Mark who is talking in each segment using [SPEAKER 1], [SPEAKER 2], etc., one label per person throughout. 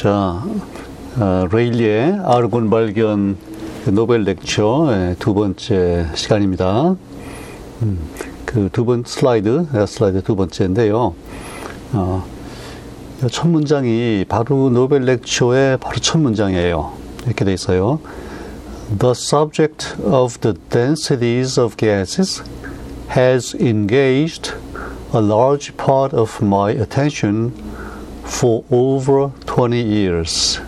[SPEAKER 1] 자, 어, 레일리의 아르곤 발견 노벨 lecture 예, 두 번째 시간입니다. 음, 그두 번 슬라이드, 예, 슬라이드 두 번째인데요. 어, 첫 문장이 바로 노벨 lecture의 바로 첫 문장이에요. 이렇게 돼 있어요. The subject of the densities of gases has engaged a large part of my attention for over 20 years.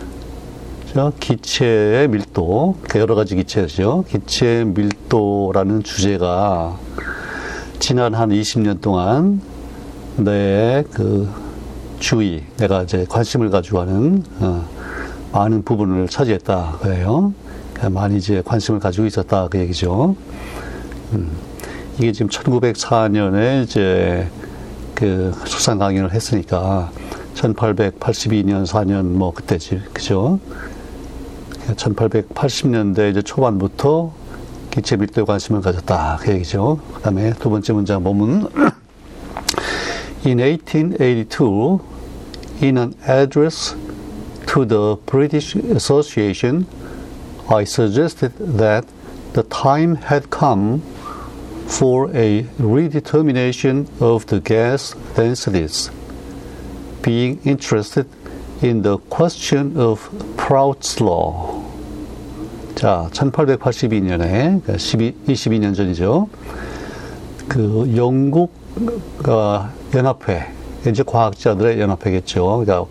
[SPEAKER 1] 자, 기체의 밀도, 그 여러 가지 기체죠. 기체 밀도라는 주제가 지난 한 20년 동안 내 그 주의, 내가 이제 관심을 가지고 하는 어, 많은 부분을 차지했다. 그래요. 그러니까 많이 이제 관심을 가지고 있었다. 그 얘기죠. 음, 이게 지금 1904년에 이제 그 수상 강연을 했으니까 1882년, 4년 뭐 그때지, 그죠? 1880년대 이제 초반부터 기체 밀도에 관심을 가졌다. 그 얘기죠. 그 다음에 두 번째 문장 보면 In 1882, in an address to the British Association, I suggested that the time had come for a redetermination of the gas densities. Being interested in the question of Prout's law. 자, 1882년에, 12, 22년 전이죠. 그 영국 어, 연합회, 이제 과학자들의 연합회겠죠. 그러니까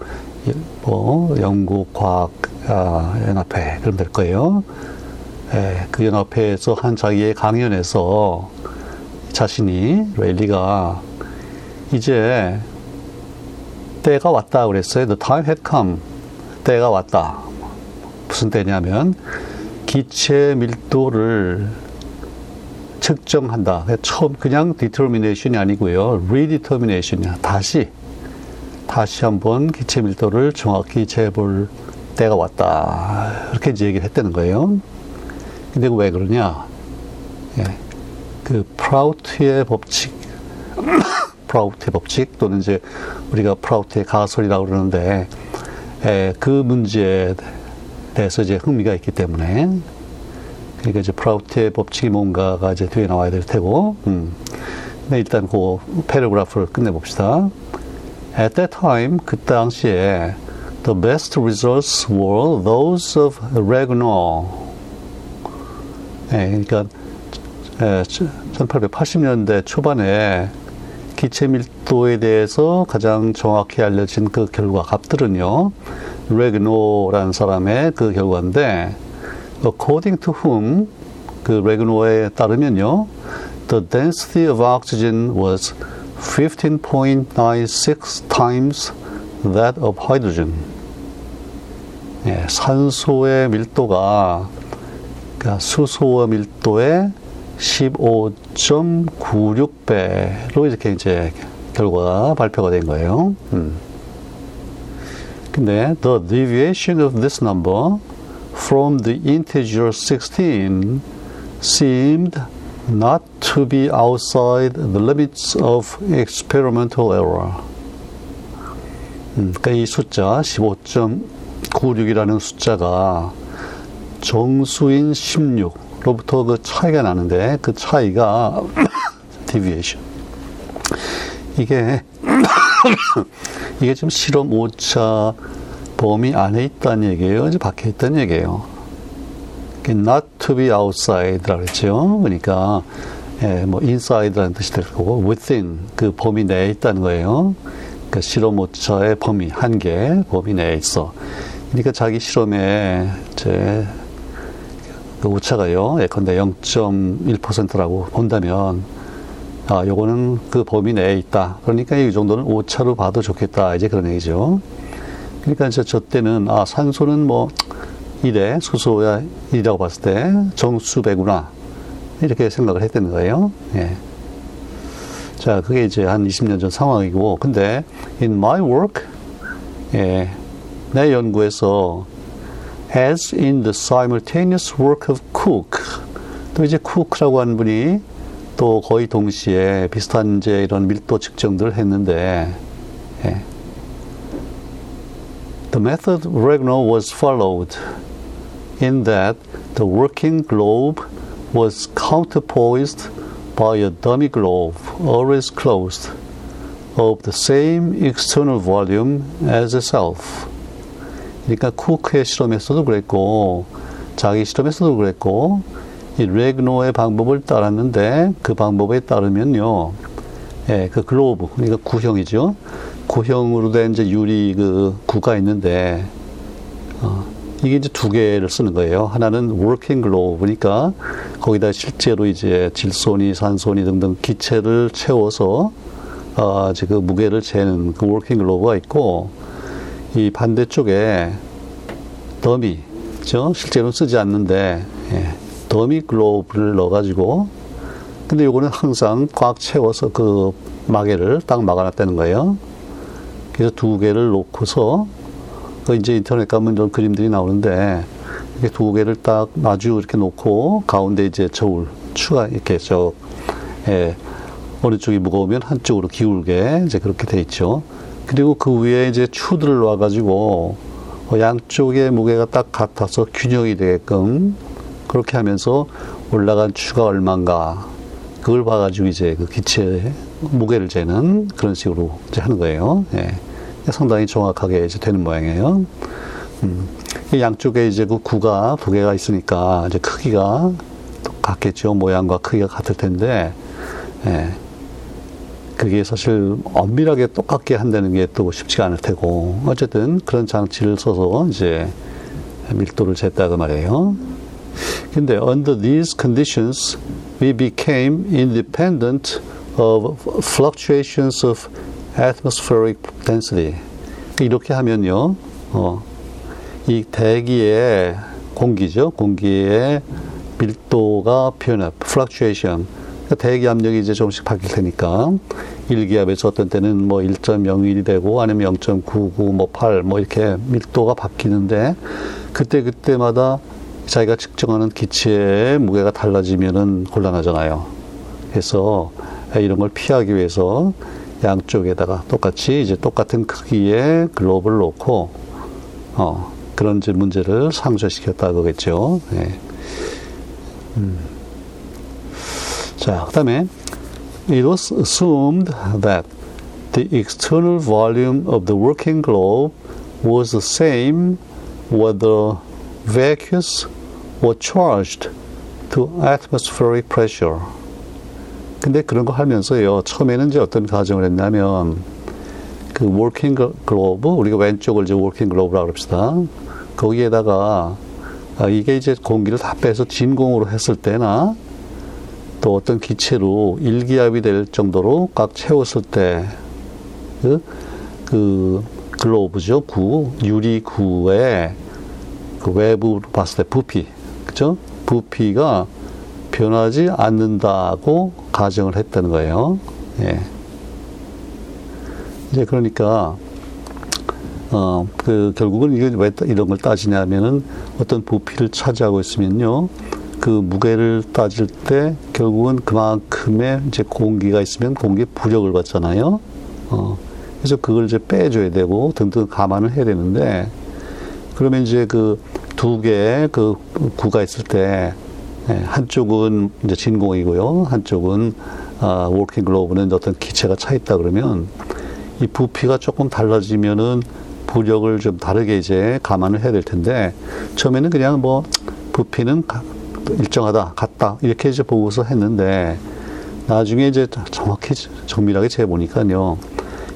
[SPEAKER 1] 뭐 영국 과학 아, 연합회 그럼 될 거예요. 예, 그 연합회에서 한 자기의 강연에서 자신이 레일리가 이제 때가 왔다 그랬어요. The time had come. 때가 왔다. 무슨 때냐면 기체 밀도를 측정한다. 처음 그냥 determination이 아니고요. redetermination이야. 다시 다시 한번 기체 밀도를 정확히 재볼 때가 왔다. 이렇게 이제 얘기를 했다는 거예요. 근데 왜 그러냐? 예. 그 프라우트의 법칙 프라우트의 법칙 또는 이제 우리가 프라우트의 가설이라고 그러는데 에, 그 문제에 대해서 이제 흥미가 있기 때문에 그러니까 이제 프라우트의 법칙이 뭔가가 이제 뒤에 나와야 될 테고 음. 네, 일단 그 paragraph를 끝내봅시다. At that time, 그 당시에 the best results were those of Regnault. 네, 그러니까 1880년대 초반에 기체 밀도에 대해서 가장 정확히 알려진 그 결과 값들은요. 레그노라는 사람의 그 결과인데 according to whom 그 레그노에 따르면요. The density of oxygen was 15.96 times that of hydrogen. 예, 산소의 밀도가 그러니까 수소의 밀도의 15.96배로 이렇게 이제 결과가 발표가 된 거예요. 음. 근데 the deviation of this number from the integer 16 seemed not to be outside the limits of experimental error. 음, 그러니까 이 숫자 15.96이라는 숫자가 정수인 16 로부터 그 차이가 나는데 그 차이가 deviation 이게 이게 지금 실험 오차 범위 안에 있다는 얘기예요. 이제 밖에 있다는 얘기예요. not to be outside라고 했죠. 그러니까 예, 뭐 inside라는 뜻이 될 거고 within 그 범위 내에 있다는 거예요. 그 실험 오차의 범위 한계 범위 내에 있어. 그러니까 자기 실험에 이제 그 오차가요, 예컨대 0.1%라고 본다면, 아, 요거는 그 범위 내에 있다. 그러니까 이 정도는 오차로 봐도 좋겠다. 이제 그런 얘기죠. 그러니까 이제 저 때는, 아, 산소는 뭐, 이래, 수소야 이라고 봤을 때 정수배구나. 이렇게 생각을 했다는 거예요. 예. 자, 그게 이제 한 20년 전 상황이고, 근데, in my work, 예, 내 연구에서 as in the simultaneous work of Cook. 또 이제 쿠크라고 하는 분이 또 거의 동시에 비슷한 이제 이런 밀도 측정들을 했는데, 예. The method Regnault was followed in that the working globe was counterpoised by a dummy globe, always closed, of the same external volume as itself. 그러니까 쿠크의 실험에서도 그랬고, 자기 실험에서도 그랬고, 이 레그노의 방법을 따랐는데 그 방법에 따르면요, 예, 그 글로브, 그러니까 구형이죠. 구형으로 된 이제 유리 그 구가 있는데, 어, 이게 이제 두 개를 쓰는 거예요. 하나는 working globe니까 거기다 실제로 이제 질소니, 산소니 등등 기체를 채워서 어, 그 무게를 재는 그 working globe가 있고 이 반대쪽에 더미, 죠 실제로는 쓰지 않는데 예, 더미 글로브를 넣어가지고 근데 요거는 항상 꽉 채워서 그 마개를 딱 막아놨다는 거예요. 그래서 두 개를 놓고서 그 이제 인터넷 가면 이런 그림들이 나오는데 이렇게 두 개를 딱 마주 이렇게 놓고 가운데 이제 저울 추가 이렇게 저 예, 어느 쪽이 무거우면 한쪽으로 기울게 이제 그렇게 돼 있죠. 그리고 그 위에 이제 추들을 놔가지고 어, 양쪽의 무게가 딱 같아서 균형이 되게끔 그렇게 하면서 올라간 추가 얼마인가 그걸 봐가지고 이제 그 기체 무게를 재는 그런 식으로 이제 하는 거예요. 예. 상당히 정확하게 이제 되는 모양이에요. 음, 양쪽에 이제 그 구가 두 개가 있으니까 이제 크기가 같겠죠. 모양과 크기가 같을 텐데, 예. 그게 사실 엄밀하게 똑같게 한다는 게 또 쉽지가 않을 테고, 어쨌든 그런 장치를 써서 이제 밀도를 쟀다고 말이에요. 근데 under these conditions, we became independent of fluctuations of atmospheric density. 이렇게 하면요, 어, 이 대기의 공기죠. 공기의 밀도가 변화, fluctuation. 그러니까 대기 압력이 이제 조금씩 바뀔 테니까 1기압에서 어떤 때는 뭐 1.01이 되고 아니면 0.99, 뭐 8, 뭐 이렇게 밀도가 바뀌는데 그때 그때마다 자기가 측정하는 기체의 무게가 달라지면은 곤란하잖아요. 그래서 이런 걸 피하기 위해서 양쪽에다가 똑같이 이제 똑같은 크기의 글로브를 놓고 어, 그런 문제를 상쇄시켰다 그겠죠. 네. 음. 자, 그 다음에 it was assumed that the external volume of the working globe was the same whether vacuous or charged to atmospheric pressure. 근데 그런 거 하면서요, 처음에는 이제 어떤 가정을 했냐면, 그 working globe, 우리가 왼쪽을 이제 working globe라고 합시다. 거기에다가, 아, 이게 이제 공기를 다 빼서 진공으로 했을 때나, 또 어떤 기체로 일기압이 될 정도로 꽉 채웠을 때, 그, 그 글로브죠. 구, 유리구에 그 외부로 봤을 때 부피, 그죠? 부피가 변하지 않는다고 가정을 했다는 거예요. 예. 이제 그러니까 어, 그 결국은 이게 왜 이런 걸 따지냐면은 어떤 부피를 차지하고 있으면요. 그 무게를 따질 때 결국은 그만큼의 이제 공기가 있으면 공기 부력을 받잖아요. 어, 그래서 그걸 이제 빼줘야 되고 등등 감안을 해야 되는데 그러면 이제 그 두 개의 그 구가 있을 때 예, 한쪽은 이제 진공이고요. 한쪽은 아, 워킹 글로브는 어떤 기체가 차 있다 그러면 이 부피가 조금 달라지면은 부력을 좀 다르게 이제 감안을 해야 될 텐데 처음에는 그냥 뭐 부피는 일정하다, 같다 이렇게 이제 보고서 했는데 나중에 이제 정확히 정밀하게 재보니까요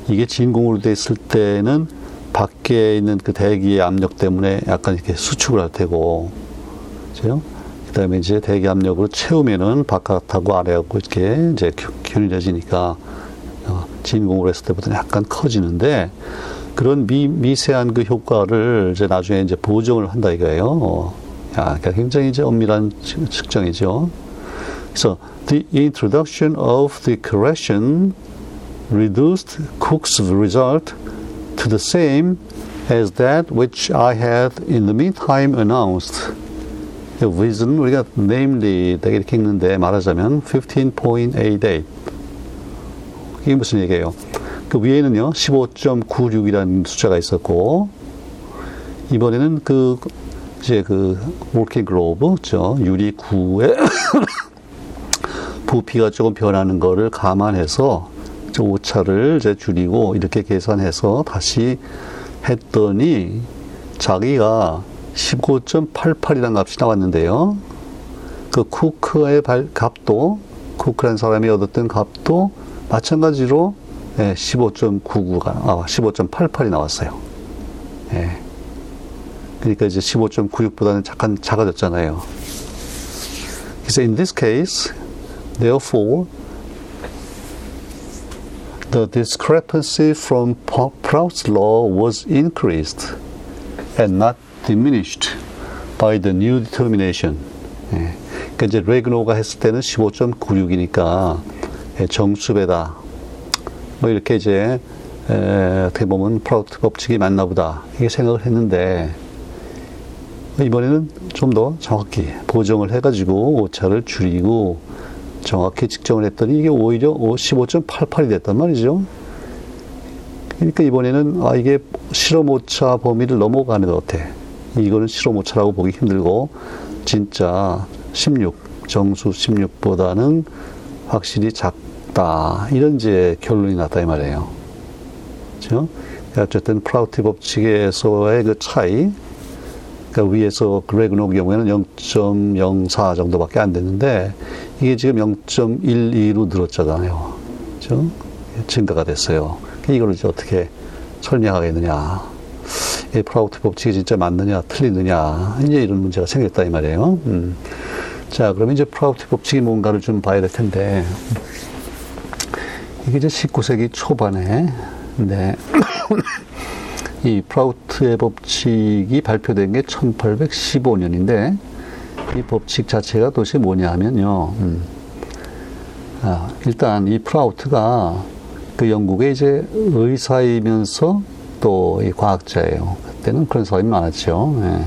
[SPEAKER 1] 이게 진공으로 돼 있을 때는 밖에 있는 그 대기의 압력 때문에 약간 이렇게 수축을 할 테고 그죠? 그 다음에 이제 대기 압력으로 채우면은 바깥하고 아래하고 이렇게 이제 균일해지니까 어, 진공을 했을 때보다 약간 커지는데 그런 미, 미세한 그 효과를 이제 나중에 이제 보정을 한다 이거예요. 어, 야, 그러니까 굉장히 이제 엄밀한 측정이죠. 그래서 the introduction of the correction reduced Cook's result to the same as that which I had in the meantime announced. reason 우리가 namely 되게 이렇게 읽는데 말하자면 15.88 이게 무슨 얘기예요? 그 위에는요 15.96이라는 숫자가 있었고 이번에는 그 이제 그 working globe, 저 유리 구에 부피가 조금 변하는 거를 감안해서 오차를 이제 줄이고 이렇게 계산해서 다시 했더니 자기가 15.88이라는 값이 나왔는데요. 그 쿠크의 발, 값도 쿠크라는 사람이 얻었던 값도 마찬가지로 예, 15.99가 아, 15.88이 나왔어요. 예. 그러니까 이제 15.96보다는 잠깐 작아졌잖아요. 그래서 in this case, therefore, the discrepancy from Prout's law was increased and not diminished by the new determination. 예. 그러니까 이제 레그노가 했을 때는 15.96이니까 예, 정수배다. 뭐 이렇게 이제 에, 어떻게 보면 프라우트 법칙이 맞나 보다 이게 생각을 했는데 이번에는 좀 더 정확히 보정을 해가지고 오차를 줄이고 정확히 측정을 했더니 이게 오히려 15.88이 됐단 말이죠. 그러니까 이번에는 아 이게 실험 오차 범위를 넘어가는 것 같아. 이거는 실험 오차라고 보기 힘들고 진짜 16 정수 16보다는 확실히 작다 이런 이제 결론이 났다 이 말이에요. 그렇죠? 어쨌든 프라우티 법칙에서의 그 차이 그러니까 위에서 그레그노 경우에는 0.04 정도밖에 안 됐는데 이게 지금 0.12로 늘었잖아요. 그죠? 증가가 됐어요. 이걸 이제 어떻게 설명하겠느냐. 이 프라우트 법칙이 진짜 맞느냐, 틀리느냐. 이제 이런 문제가 생겼다, 이 말이에요. 음. 자, 그러면 이제 프라우트 법칙이 뭔가를 좀 봐야 될 텐데. 이게 이제 19세기 초반에, 네. 이 프라우트의 법칙이 발표된 게 1815년인데 이 법칙 자체가 도대체 뭐냐 하면요. 음. 아, 일단 이 프라우트가 그 영국의 이제 의사이면서 또 이 과학자예요. 그때는 그런 사람이 많았죠. 예.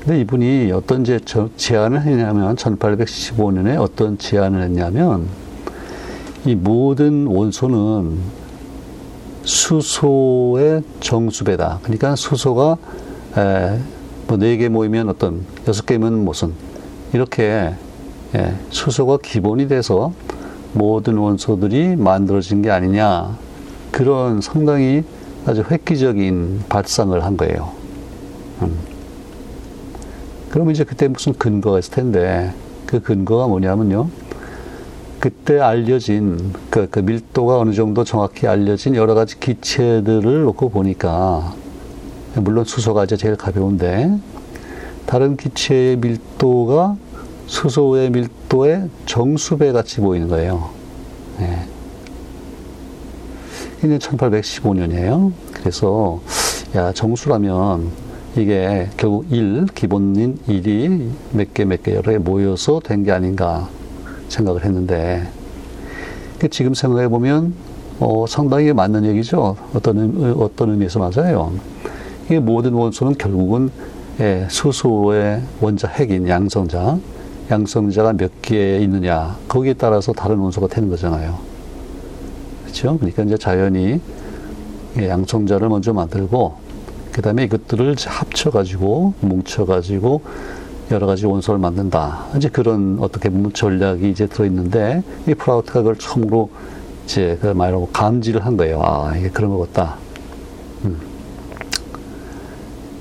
[SPEAKER 1] 근데 이분이 어떤 제, 제안을 했냐면 1815년에 어떤 제안을 했냐면 이 모든 원소는 수소의 정수배다. 그러니까 수소가 뭐네 개 모이면 어떤 여섯 개면 무슨 이렇게 예, 수소가 기본이 돼서 모든 원소들이 만들어진 게 아니냐 그런 상당히 아주 획기적인 발상을 한 거예요. 음. 그럼 이제 그때 무슨 근거가 있을 텐데 그 근거가 뭐냐면요. 그때 알려진 그, 그, 밀도가 어느 정도 정확히 알려진 여러 가지 기체들을 놓고 보니까 물론 수소가 이제 제일 가벼운데 다른 기체의 밀도가 수소의 밀도의 정수배 같이 보이는 거예요. 네. 이게 1815년이에요. 그래서 야 정수라면 이게 결국 1, 기본인 1이 몇 개 몇 개 여러 개 모여서 된 게 아닌가 생각을 했는데 지금 생각해 보면 어, 상당히 맞는 얘기죠. 어떤 어떤 의미에서 맞아요. 이게 모든 원소는 결국은 예, 수소의 원자 핵인 양성자, 양성자가 몇 개 있느냐 거기에 따라서 다른 원소가 되는 거잖아요. 그렇죠? 그러니까 이제 자연이 예, 양성자를 먼저 만들고 그 다음에 이것들을 합쳐가지고 뭉쳐가지고 여러 가지 원소를 만든다. 이제 그런 어떻게 보면 전략이 이제 들어있는데 이 프라우트가 그걸 처음으로 이제 그 말하고 감지를 한 거예요. 아 이게 그런 것 같다. 음.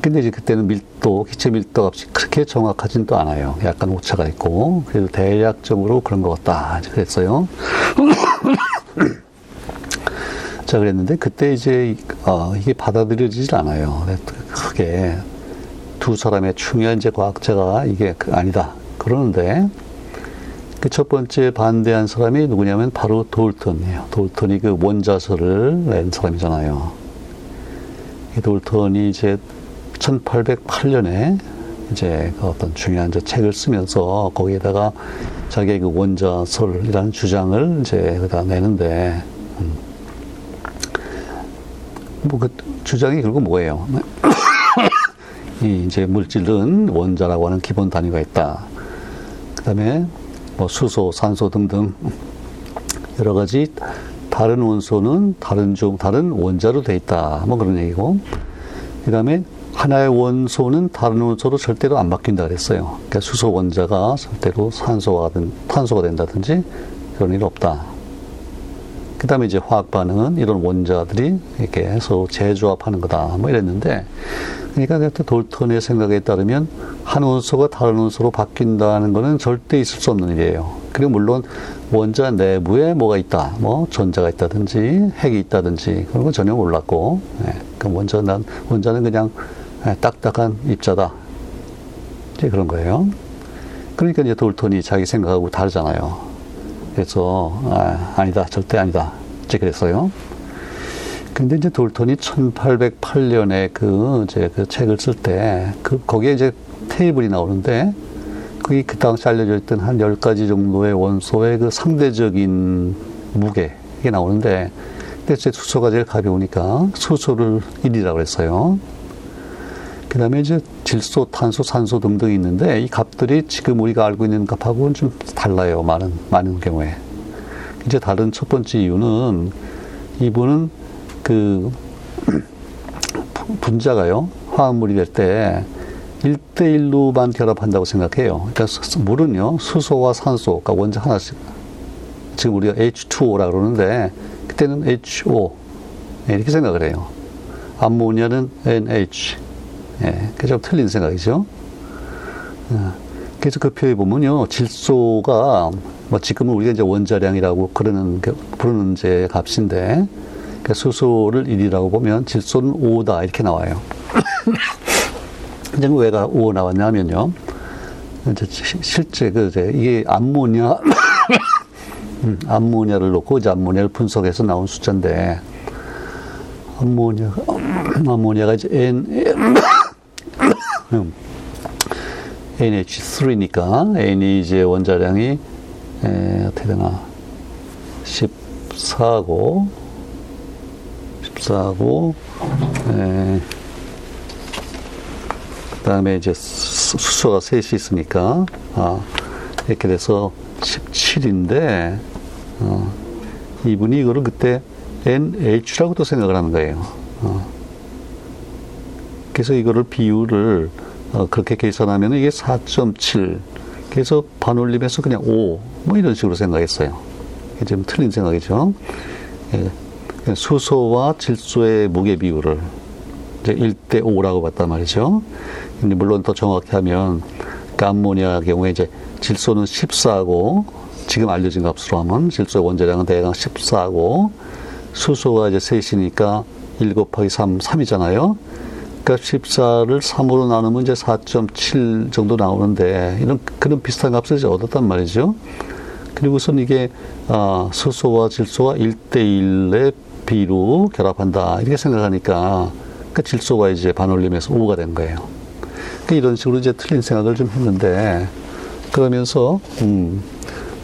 [SPEAKER 1] 근데 이제 그때는 밀도, 기체 밀도 값이 그렇게 정확하진 또 않아요. 약간 오차가 있고 그래도 대략적으로 그런 것 같다. 이제 그랬어요. 자 그랬는데 그때 이제 어, 이게 받아들여지질 않아요. 크게 두 사람의 중요한 이제 과학자가 이게 그 아니다. 그러는데 그 첫 번째 반대한 사람이 누구냐면 바로 돌턴이에요. 돌턴이 그 원자설을 낸 사람이잖아요. 이 돌턴이 이제 1808년에 이제 그 어떤 중요한 저 책을 쓰면서 거기에다가 자기의 그 원자설이라는 주장을 이제 그다 내는데 음. 뭐그 주장이 결국 뭐예요? 이 이제 물질은 원자라고 하는 기본 단위가 있다. 그 다음에 뭐 수소, 산소 등등 여러 가지 다른 원소는 다른 종, 다른 원자로 돼 있다. 뭐 그런 얘기고. 그 다음에 하나의 원소는 다른 원소로 절대로 안 바뀐다 그랬어요. 그러니까 수소 원자가 절대로 산소가 된, 탄소가 된다든지 그런 일 없다. 그 다음에 이제 화학 반응은 이런 원자들이 이렇게 서로 재조합하는 거다. 뭐 이랬는데, 그러니까 돌턴의 생각에 따르면 한 원소가 다른 원소로 바뀐다는 것은 절대 있을 수 없는 일이에요. 그리고 물론 원자 내부에 뭐가 있다, 뭐 전자가 있다든지 핵이 있다든지 그런 건 전혀 몰랐고, 예, 그 원자 난 원자는 그냥 예, 딱딱한 입자다. 이제 그런 거예요. 그러니까 이제 돌턴이 자기 생각하고 다르잖아요. 그래서 아, 아니다, 절대 아니다. 이제 그랬어요. 근데 이제 돌턴이 1808년에 그, 이제 그 책을 쓸 때, 그, 거기에 이제 테이블이 나오는데, 그게 그 당시 알려져 있던 한 10가지 정도의 원소의 그 상대적인 무게, 이게 나오는데, 근데 제 수소가 제일 가벼우니까 수소를 1이라고 했어요. 그 다음에 이제 질소, 탄소, 산소 등등이 있는데, 이 값들이 지금 우리가 알고 있는 값하고는 좀 달라요. 많은, 많은 경우에. 이제 다른 첫 번째 이유는, 이분은 그 분자가요 화학물이 될 때 1대1로만 결합한다고 생각해요. 그러니까 물은요 수소와 산소, 그러니까 원자 하나씩 지금 우리가 H2O라 그러는데 그때는 HO 네, 이렇게 생각을 해요. 암모니아는 NH. 예, 그게 좀 틀린 생각이죠. 어, 그래서 그 표에 보면요 질소가 뭐 지금은 우리가 이제 원자량이라고 그러는 부르는 제 값인데 그러니까 수소를 1이라고 보면 질소는 5다 이렇게 나와요. 이제 왜가 5 나왔냐면요. 실제 그 이제 이게 암모니아 음, 암모니아를 놓고 이제 암모니아를 분석해서 나온 숫자인데 암모니아 암모니아가 이제 N 음, NH3니까 N이 이제 원자량이 에, 어떻게 되나 14고 14하고, 에, 그 다음에 이제 수소가 셋이 있으니까, 아, 이렇게 돼서 17인데, 어, 이분이 이거를 그때 NH라고도 생각을 하는 거예요. 어. 그래서 이거를 비율을 어, 그렇게 계산하면 이게 4.7. 그래서 반올림해서 그냥 5. 뭐 이런 식으로 생각했어요. 이게 좀 틀린 생각이죠. 예. 수소와 질소의 무게 비율을 이제 1대 5라고 봤단 말이죠. 근데 물론 더 정확히 하면 암모니아 경우에 이제 질소는 14고 지금 알려진 값으로 하면 질소의 원자량은 대강 14고 수소가 이제 셋이니까 1 곱하기 3, 3이잖아요. 그러니까 14를 3으로 나누면 이제 4.7 정도 나오는데 이런 그런 비슷한 값을 이제 얻었단 말이죠. 그리고선 이게 아, 수소와 질소가 1대1의 비로 결합한다 이렇게 생각하니까 그 질소가 이제 반올림해서 5가 된 거예요. 그러니까 이런 식으로 이제 틀린 생각을 좀 했는데 그러면서 음,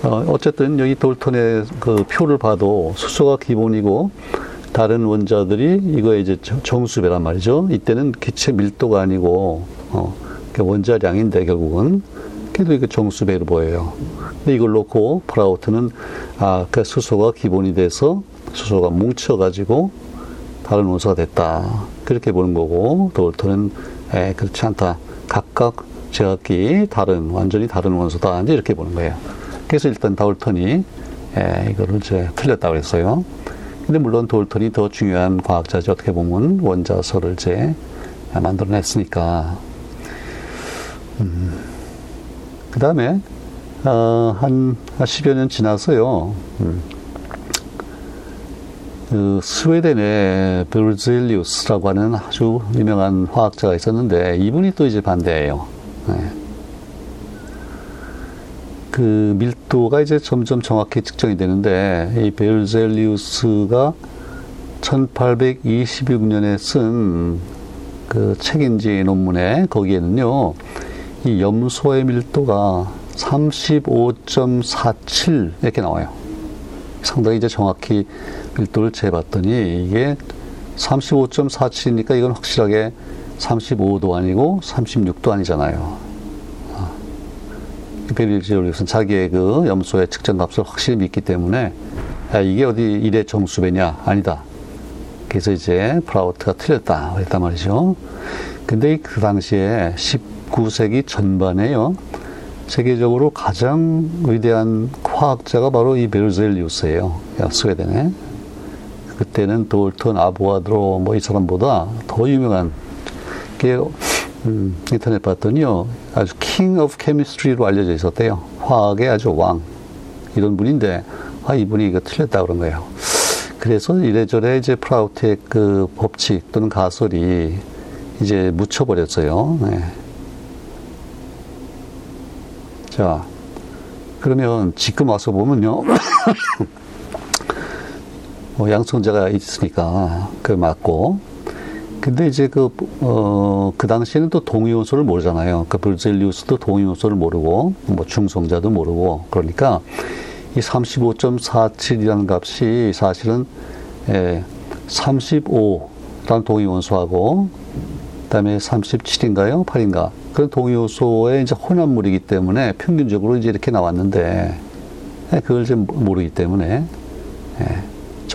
[SPEAKER 1] 어, 어쨌든 여기 돌턴의 그 표를 봐도 수소가 기본이고 다른 원자들이 이거 이제 정수배란 말이죠. 이때는 기체 밀도가 아니고 어, 원자량인데 결국은 그래도 이거 정수배로 보여요. 근데 이걸 놓고 프라우트는 아, 그 수소가 기본이 돼서 수소가 뭉쳐가지고 다른 원소가 됐다. 그렇게 보는 거고, 돌토는 에, 그렇지 않다. 각각 제각기 다른, 완전히 다른 원소다. 이제 이렇게 보는 거예요. 그래서 일단 다울턴이 에, 이거를 이제 틀렸다고 했어요. 근데 물론 돌턴이 더 중요한 과학자죠. 어떻게 보면 원자설을 이제 만들어냈으니까. 음. 그 다음에, 어, 한 10여 년 지나서요. 음. 그 스웨덴의 베르젤리우스라고 하는 아주 유명한 화학자가 있었는데 이분이 또 이제 반대예요. 네. 그 밀도가 이제 점점 정확히 측정이 되는데 이 베르젤리우스가 1826년에 쓴 그 책인지 논문에 거기에는요 이 염소의 밀도가 35.47 이렇게 나와요. 상당히 이제 정확히 밀도를 재봤더니 이게 35.47이니까 이건 확실하게 35도 아니고 36도 아니잖아요. 아, 베릴지올리스는 자기의 그 염소의 측정 값을 확실히 믿기 때문에 야, 이게 어디 일의 정수배냐? 아니다. 그래서 이제 프라우트가 틀렸다 그랬단 말이죠. 근데 그 당시에 19세기 전반에요. 세계적으로 가장 위대한 과학자가 바로 이 베르젤리우스예요. 스웨덴에. 그때는 돌턴, 아보가드로 뭐 이 사람보다 더 유명한 게 음, 인터넷 봤더니요 아주 king of chemistry로 알려져 있었대요. 화학의 아주 왕 이런 분인데 아 이분이 이거 틀렸다 그런 거예요. 그래서 이래저래 이제 프라우트의 그 법칙 또는 가설이 이제 묻혀버렸어요. 네. 자, 그러면 지금 와서 보면요. 뭐 양성자가 있으니까 그 맞고. 근데 이제 그, 어, 그 당시에는 또 동위원소를 모르잖아요. 그 브르젤리우스도 동위원소를 모르고, 뭐 중성자도 모르고, 그러니까 이 35.47이라는 값이 사실은 예, 35라는 동위원소하고 그 다음에 37인가요? 8인가? 그런 동위원소의 이제 혼합물이기 때문에 평균적으로 이제 이렇게 나왔는데 예, 그걸 이제 모르기 때문에 예,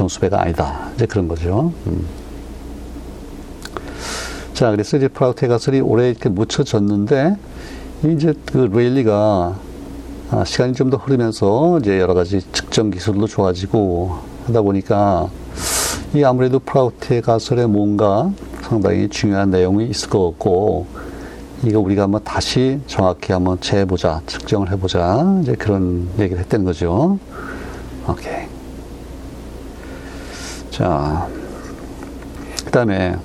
[SPEAKER 1] 정수배가 아니다. 이제 그런 거죠. 음. 자, 그래서 이제 프라우테 가설이 오래 이렇게 묻혀졌는데 이제 그 레일리가 아, 시간이 좀 더 흐르면서 이제 여러 가지 측정 기술도 좋아지고 하다 보니까 이 아무래도 프라우트의 가설에 뭔가 상당히 중요한 내용이 있을 것 같고 이거 우리가 한번 다시 정확히 한번 재보자 측정을 해보자 이제 그런 얘기를 했다는 거죠. 오케이. 자, 그 다음에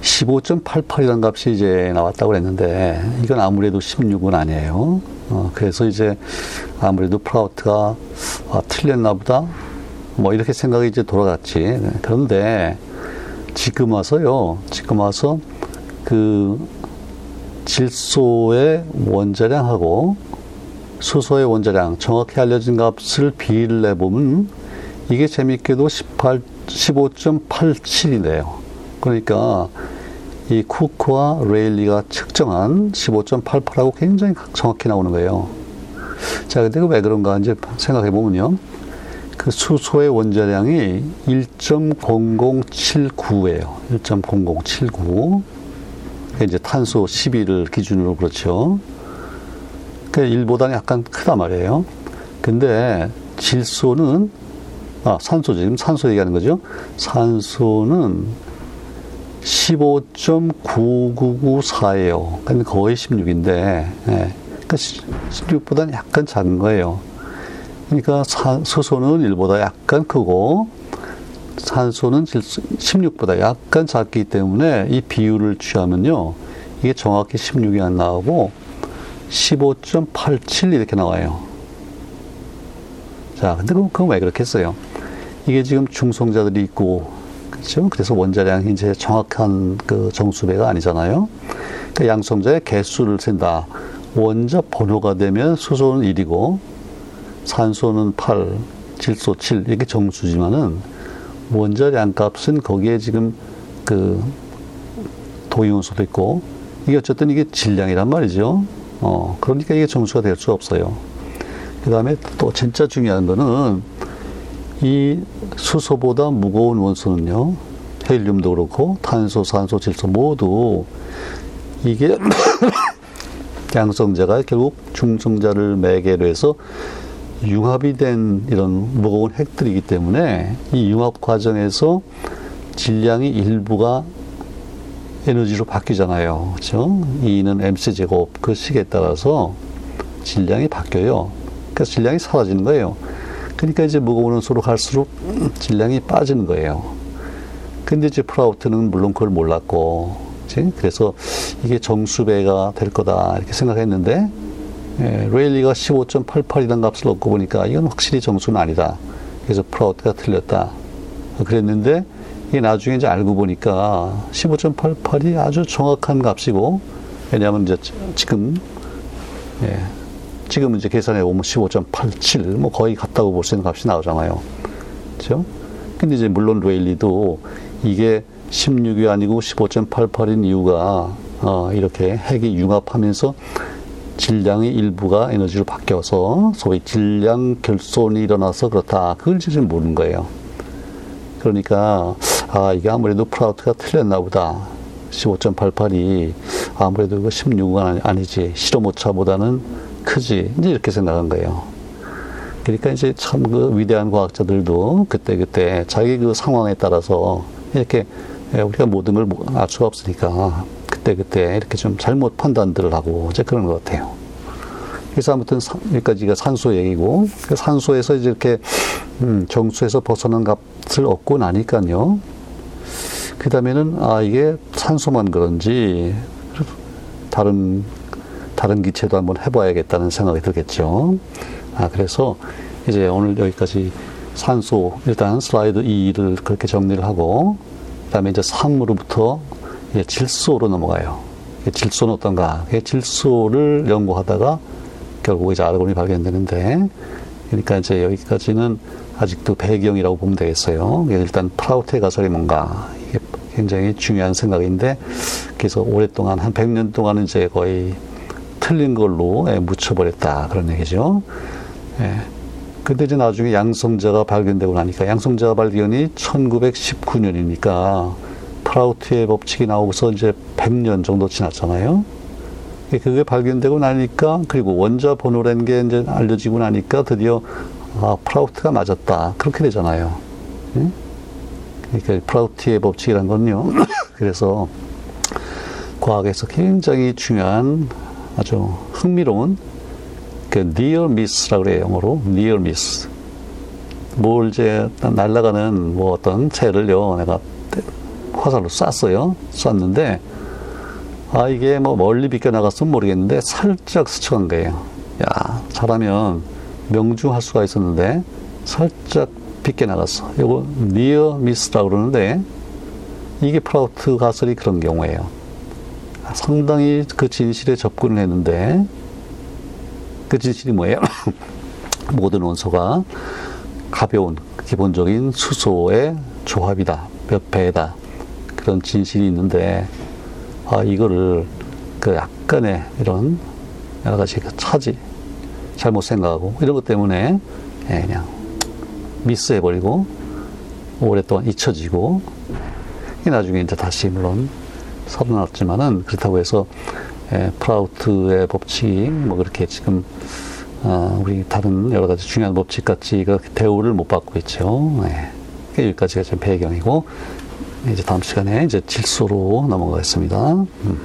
[SPEAKER 1] 15.88이라는 값이 이제 나왔다고 그랬는데 이건 아무래도 16은 아니에요. 어, 그래서 이제 아무래도 프라우트가 아, 틀렸나 보다. 뭐 이렇게 생각이 이제 돌아갔지. 네. 그런데 지금 와서요. 지금 와서 그 질소의 원자량하고 수소의 원자량 정확히 알려진 값을 비를 내보면 이게 재밌게도 18, 15.87이네요. 그러니까 이 쿠크와 레일리가 측정한 15.88하고 굉장히 정확히 나오는 거예요. 자, 근데 왜 그런가 이제 생각해 보면요. 그 수소의 원자량이 1.0079예요. 1.0079. 이제 탄소 12를 기준으로 그렇죠. 그 1보다는 약간 크다 말이에요. 근데 질소는 아, 산소 지금 산소 얘기하는 거죠. 산소는 15.9994예요. 근데 거의 16인데, 예. 그러니까 16보다는 약간 작은 거예요. 그러니까 사, 수소는 1보다 약간 크고, 산소는 16보다 약간 작기 때문에 이 비율을 취하면요. 이게 정확히 16이 안 나오고 15.87 이렇게 나와요. 자, 근데 그건 왜 그렇게 했어요? 이게 지금 중성자들이 있고 그렇죠? 그래서 원자량이 이제 정확한 그 정수배가 아니잖아요. 그 양성자의 개수를 센다. 원자 번호가 되면 수소는 1이고 산소는 8, 질소 7 이게 정수지만은 원자량 값은 거기에 지금 그 도이온소도 있고 이게 어쨌든 이게 질량이란 말이죠. 어, 그러니까 이게 정수가 될 수 없어요. 그 다음에 또 진짜 중요한 거는 이 수소보다 무거운 원소는요, 헬륨도 그렇고, 탄소, 산소, 질소 모두 이게 양성자가 결국 중성자를 매개로 해서 융합이 된 이런 무거운 핵들이기 때문에 이 융합 과정에서 질량이 일부가 에너지로 바뀌잖아요. 그렇죠? E는 mc제곱 그 식에 따라서 질량이 바뀌어요. 그래서 질량이 사라지는 거예요. 그러니까 이제 무거운 원소로 갈수록 질량이 빠지는 거예요. 근데 이제 프라우트는 물론 그걸 몰랐고, 그치? 그래서 이게 정수배가 될 거다 이렇게 생각했는데 예, 레일리가 15.88이라는 값을 얻고 보니까 이건 확실히 정수는 아니다. 그래서 프라우트가 틀렸다. 그랬는데 이게 나중에 이제 알고 보니까 15.88이 아주 정확한 값이고 왜냐하면 이제 지금 예, 지금 이제 계산해 보면 15.87, 뭐 거의 같다고 볼 수 있는 값이 나오잖아요. 그죠? 근데 이제 물론 레일리도 이게 16이 아니고 15.88인 이유가 어, 이렇게 핵이 융합하면서 질량의 일부가 에너지로 바뀌어서 소위 질량 결손이 일어나서 그렇다. 그걸 지금 모르는 거예요. 그러니까 아 이게 아무래도 프라우트가 틀렸나 보다. 15.88이 아무래도 그 16은 아니지 실험 오차보다는 크지 이제 이렇게 생각한 거예요. 그러니까 이제 참 그 위대한 과학자들도 그때 그때 자기 그 상황에 따라서 이렇게 우리가 모든 걸 알 수가 없으니까 그때 그때 이렇게 좀 잘못 판단들을 하고 이제 그런 것 같아요. 그래서 아무튼 여기까지가 산소 얘기고 그 산소에서 이제 이렇게 음, 정수에서 벗어난 값을 얻고 나니까요. 그 다음에는 아 이게 산소만 그런지 다른 다른 기체도 한번 해봐야겠다는 생각이 들겠죠. 아 그래서 이제 오늘 여기까지 산소 일단 슬라이드 2를 그렇게 정리를 하고 그 다음에 이제 3으로부터 질소로 넘어가요. 질소는 어떤가? 질소를 연구하다가 결국 이제 아르곤이 발견되는데 그러니까 이제 여기까지는 아직도 배경이라고 보면 되겠어요. 일단 프라우트의 가설이 뭔가 이게 굉장히 중요한 생각인데 그래서 오랫동안 한 100년 동안은 이제 거의 틀린 걸로 예, 묻혀버렸다 그런 얘기죠. 예. 근데 이제 나중에 양성자가 발견되고 나니까 양성자 발견이 1919년이니까 프라우트의 법칙이 나오고서 이제 100년 정도 지났잖아요. 그게 발견되고 나니까 그리고 원자 번호라는 게 이제 알려지고 나니까 드디어 아, 프라우트가 맞았다. 그렇게 되잖아요. 예? 그러니까 프라우트의 법칙이란 건요. 그래서 과학에서 굉장히 중요한 아주 흥미로운 그 near miss라고 그래요. 영어로 near miss. 뭘 이제 날아가는 뭐 어떤 채를요. 내가 화살로 쐈어요. 쐈는데 아 이게 뭐 멀리 비껴나갔으면 모르겠는데 살짝 스쳐간 거예요. 야 잘하면 명중할 수가 있었는데 살짝 비껴나갔어. 이거 near miss라고 그러는데 이게 프라우트 가설이 그런 경우예요. 상당히 그 진실에 접근을 했는데 그 진실이 뭐예요? 모든 원소가 가벼운 기본적인 수소의 조합이다. 몇 배다. 그런 진실이 있는데 아 이거를 그 약간의 이런 여러 가지 그 차지 잘못 생각하고 이런 것 때문에 예, 그냥 미스해버리고 오랫동안 잊혀지고 나중에 이제 다시 물론 살아났지만은 그렇다고 해서 예, 프라우트의 법칙이 뭐 그렇게 지금 어, 우리 다른 여러 가지 중요한 법칙 같이 대우를 못 받고 있죠. 예. 여기까지가 좀 배경이고 이제 다음 시간에 이제 질소로 넘어가겠습니다. 음.